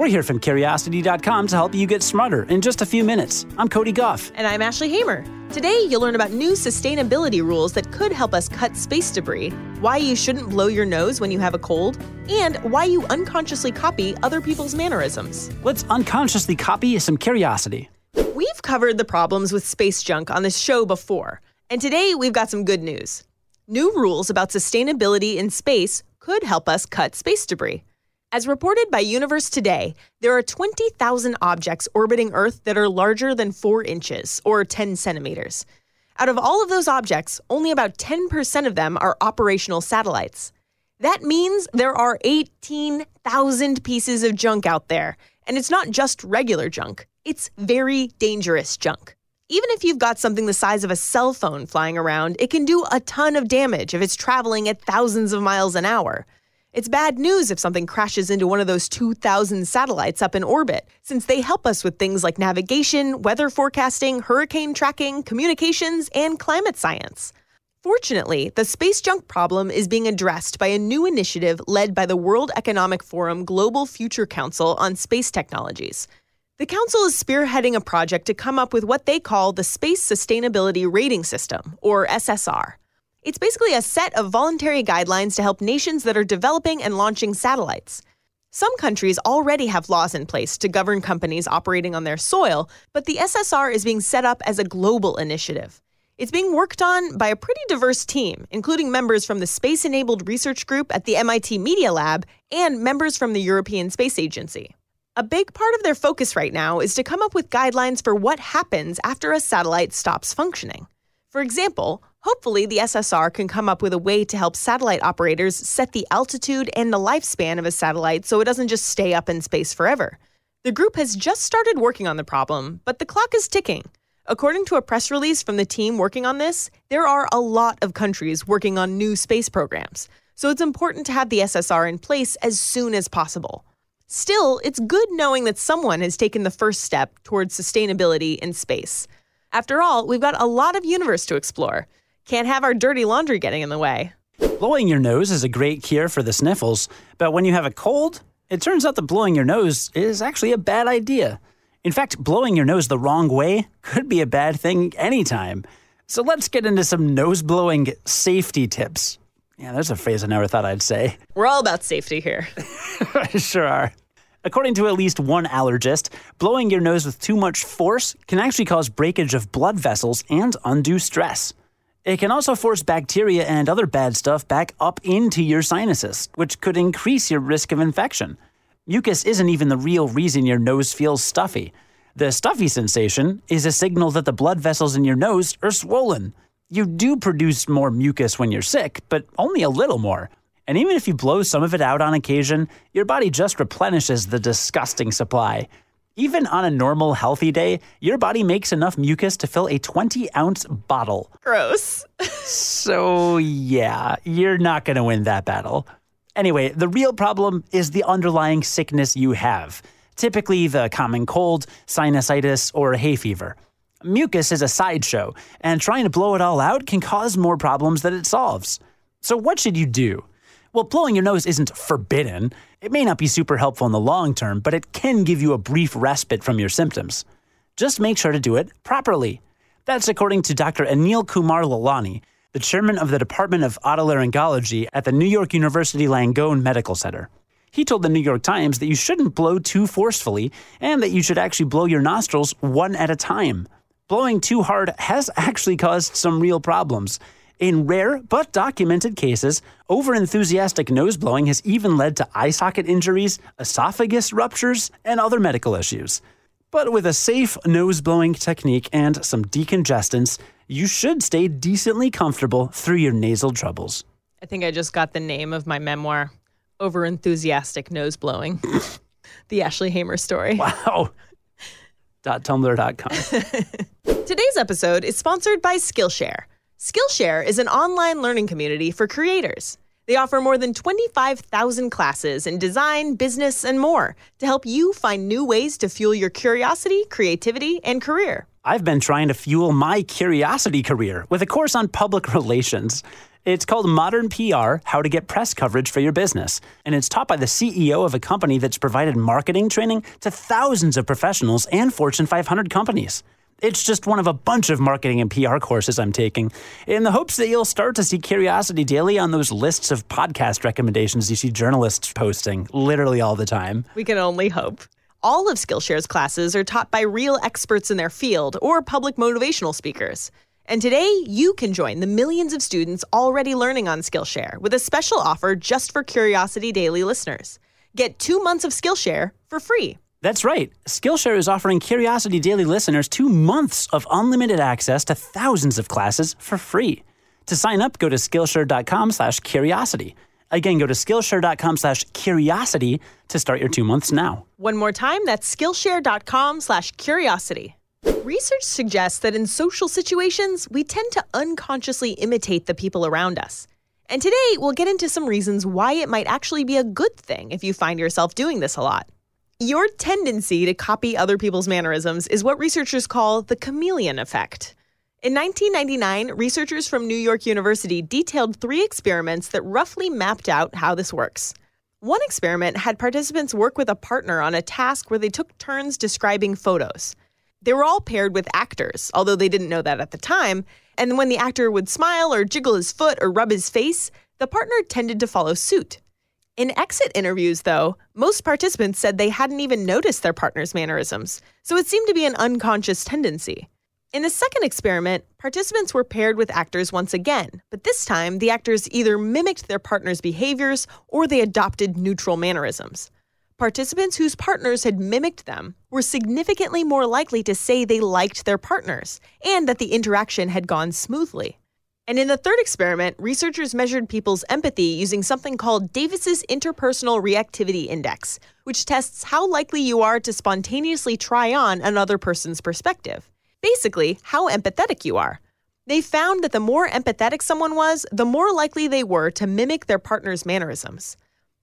We're here from Curiosity.com to help you get smarter in just a few minutes. I'm Cody Gough. And I'm Ashley Hamer. Today, you'll learn about new sustainability rules that could help us cut space debris, why you shouldn't blow your nose when you have a cold, and why you unconsciously copy other people's mannerisms. Let's unconsciously copy some curiosity. We've covered the problems with space junk on this show before, and today we've got some good news. New rules about sustainability in space could help us cut space debris. As reported by Universe Today, there are 20,000 objects orbiting Earth that are larger than 4 inches, or 10 centimeters. Out of all of those objects, only about 10% of them are operational satellites. That means there are 18,000 pieces of junk out there. And it's not just regular junk, it's very dangerous junk. Even if you've got something the size of a cell phone flying around, it can do a ton of damage if it's traveling at thousands of miles an hour. It's bad news if something crashes into one of those 2,000 satellites up in orbit, since they help us with things like navigation, weather forecasting, hurricane tracking, communications, and climate science. Fortunately, the space junk problem is being addressed by a new initiative led by the World Economic Forum Global Future Council on Space Technologies. The council is spearheading a project to come up with what they call the Space Sustainability Rating System, or SSR. It's basically a set of voluntary guidelines to help nations that are developing and launching satellites. Some countries already have laws in place to govern companies operating on their soil, but the SSR is being set up as a global initiative. It's being worked on by a pretty diverse team, including members from the Space Enabled Research Group at the MIT Media Lab and members from the European Space Agency. A big part of their focus right now is to come up with guidelines for what happens after a satellite stops functioning. For example, hopefully the SSR can come up with a way to help satellite operators set the altitude and the lifespan of a satellite so it doesn't just stay up in space forever. The group has just started working on the problem, but the clock is ticking. According to a press release from the team working on this, there are a lot of countries working on new space programs, so it's important to have the SSR in place as soon as possible. Still, it's good knowing that someone has taken the first step towards sustainability in space. After all, we've got a lot of universe to explore. Can't have our dirty laundry getting in the way. Blowing your nose is a great cure for the sniffles, but when you have a cold, it turns out that blowing your nose is actually a bad idea. In fact, blowing your nose the wrong way could be a bad thing anytime. So let's get into some nose blowing safety tips. Yeah, there's a phrase I never thought I'd say. We're all about safety here. sure are. According to at least one allergist, blowing your nose with too much force can actually cause breakage of blood vessels and undue stress. It can also force bacteria and other bad stuff back up into your sinuses, which could increase your risk of infection. Mucus isn't even the real reason your nose feels stuffy. The stuffy sensation is a signal that the blood vessels in your nose are swollen. You do produce more mucus when you're sick, but only a little more. And even if you blow some of it out on occasion, your body just replenishes the disgusting supply. Even on a normal, healthy day, your body makes enough mucus to fill a 20 ounce bottle. Gross. so, yeah, you're not going to win that battle. Anyway, the real problem is the underlying sickness you have, typically the common cold, sinusitis, or hay fever. Mucus is a sideshow, and trying to blow it all out can cause more problems than it solves. So, what should you do? Well, blowing your nose isn't forbidden. It may not be super helpful in the long term, but it can give you a brief respite from your symptoms. Just make sure to do it properly. That's according to Dr. Anil Kumar Lalwani, the chairman of the Department of Otolaryngology at the New York University Langone Medical Center. He told the New York Times that you shouldn't blow too forcefully and that you should actually blow your nostrils one at a time. Blowing too hard has actually caused some real problems. In rare but documented cases, overenthusiastic nose blowing has even led to eye socket injuries, esophagus ruptures, and other medical issues. But with a safe nose blowing technique and some decongestants, you should stay decently comfortable through your nasal troubles. I think I just got the name of my memoir Overenthusiastic Nose Blowing. the Ashley Hamer story. Wow. .tumblr.com. Today's episode is sponsored by Skillshare. Skillshare is an online learning community for creators. They offer more than 25,000 classes in design, business, and more to help you find new ways to fuel your curiosity, creativity, and career. I've been trying to fuel my curiosity career with a course on public relations. It's called Modern PR How to Get Press Coverage for Your Business. And it's taught by the CEO of a company that's provided marketing training to thousands of professionals and Fortune 500 companies. It's just one of a bunch of marketing and PR courses I'm taking in the hopes that you'll start to see Curiosity Daily on those lists of podcast recommendations you see journalists posting literally all the time. We can only hope. All of Skillshare's classes are taught by real experts in their field or public motivational speakers. And today, you can join the millions of students already learning on Skillshare with a special offer just for Curiosity Daily listeners. Get two months of Skillshare for free. That's right. Skillshare is offering Curiosity Daily listeners two months of unlimited access to thousands of classes for free. To sign up, go to Skillshare.com slash curiosity. Again, go to Skillshare.com slash curiosity to start your two months now. One more time, that's Skillshare.com slash curiosity. Research suggests that in social situations, we tend to unconsciously imitate the people around us. And today, we'll get into some reasons why it might actually be a good thing if you find yourself doing this a lot. Your tendency to copy other people's mannerisms is what researchers call the chameleon effect. In 1999, researchers from New York University detailed three experiments that roughly mapped out how this works. One experiment had participants work with a partner on a task where they took turns describing photos. They were all paired with actors, although they didn't know that at the time. And when the actor would smile or jiggle his foot or rub his face, the partner tended to follow suit. In exit interviews, though, most participants said they hadn't even noticed their partner's mannerisms, so it seemed to be an unconscious tendency. In the second experiment, participants were paired with actors once again, but this time the actors either mimicked their partner's behaviors or they adopted neutral mannerisms. Participants whose partners had mimicked them were significantly more likely to say they liked their partners and that the interaction had gone smoothly. And in the third experiment, researchers measured people's empathy using something called Davis's Interpersonal Reactivity Index, which tests how likely you are to spontaneously try on another person's perspective. Basically, how empathetic you are. They found that the more empathetic someone was, the more likely they were to mimic their partner's mannerisms.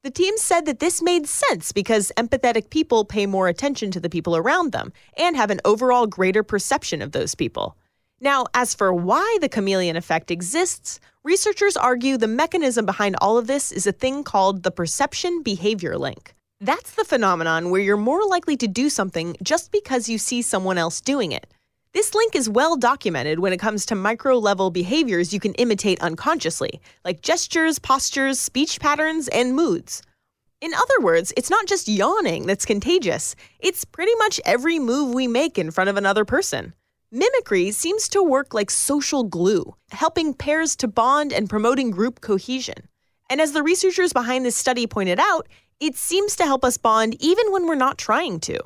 The team said that this made sense because empathetic people pay more attention to the people around them and have an overall greater perception of those people. Now, as for why the chameleon effect exists, researchers argue the mechanism behind all of this is a thing called the perception behavior link. That's the phenomenon where you're more likely to do something just because you see someone else doing it. This link is well documented when it comes to micro level behaviors you can imitate unconsciously, like gestures, postures, speech patterns, and moods. In other words, it's not just yawning that's contagious, it's pretty much every move we make in front of another person. Mimicry seems to work like social glue, helping pairs to bond and promoting group cohesion. And as the researchers behind this study pointed out, it seems to help us bond even when we're not trying to.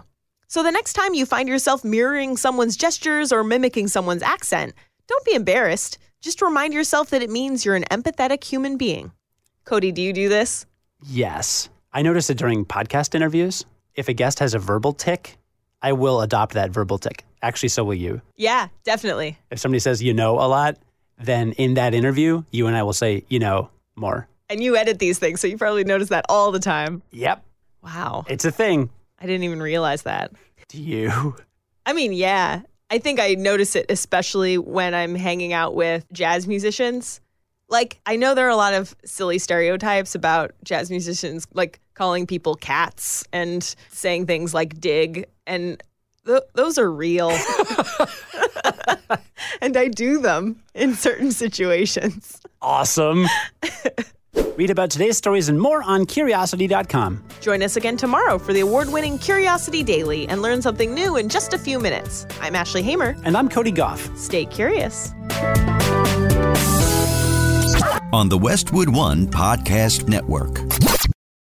So the next time you find yourself mirroring someone's gestures or mimicking someone's accent, don't be embarrassed. Just remind yourself that it means you're an empathetic human being. Cody, do you do this? Yes. I notice it during podcast interviews. If a guest has a verbal tic, I will adopt that verbal tic. Actually, so will you. Yeah, definitely. If somebody says you know a lot, then in that interview, you and I will say you know more. And you edit these things, so you probably notice that all the time. Yep. Wow. It's a thing. I didn't even realize that. Do you? I mean, yeah. I think I notice it especially when I'm hanging out with jazz musicians. Like, I know there are a lot of silly stereotypes about jazz musicians, like calling people cats and saying things like dig. And th- those are real. and I do them in certain situations. Awesome. Read about today's stories and more on curiosity.com. Join us again tomorrow for the award winning Curiosity Daily and learn something new in just a few minutes. I'm Ashley Hamer. And I'm Cody Gough. Stay curious. On the Westwood One Podcast Network.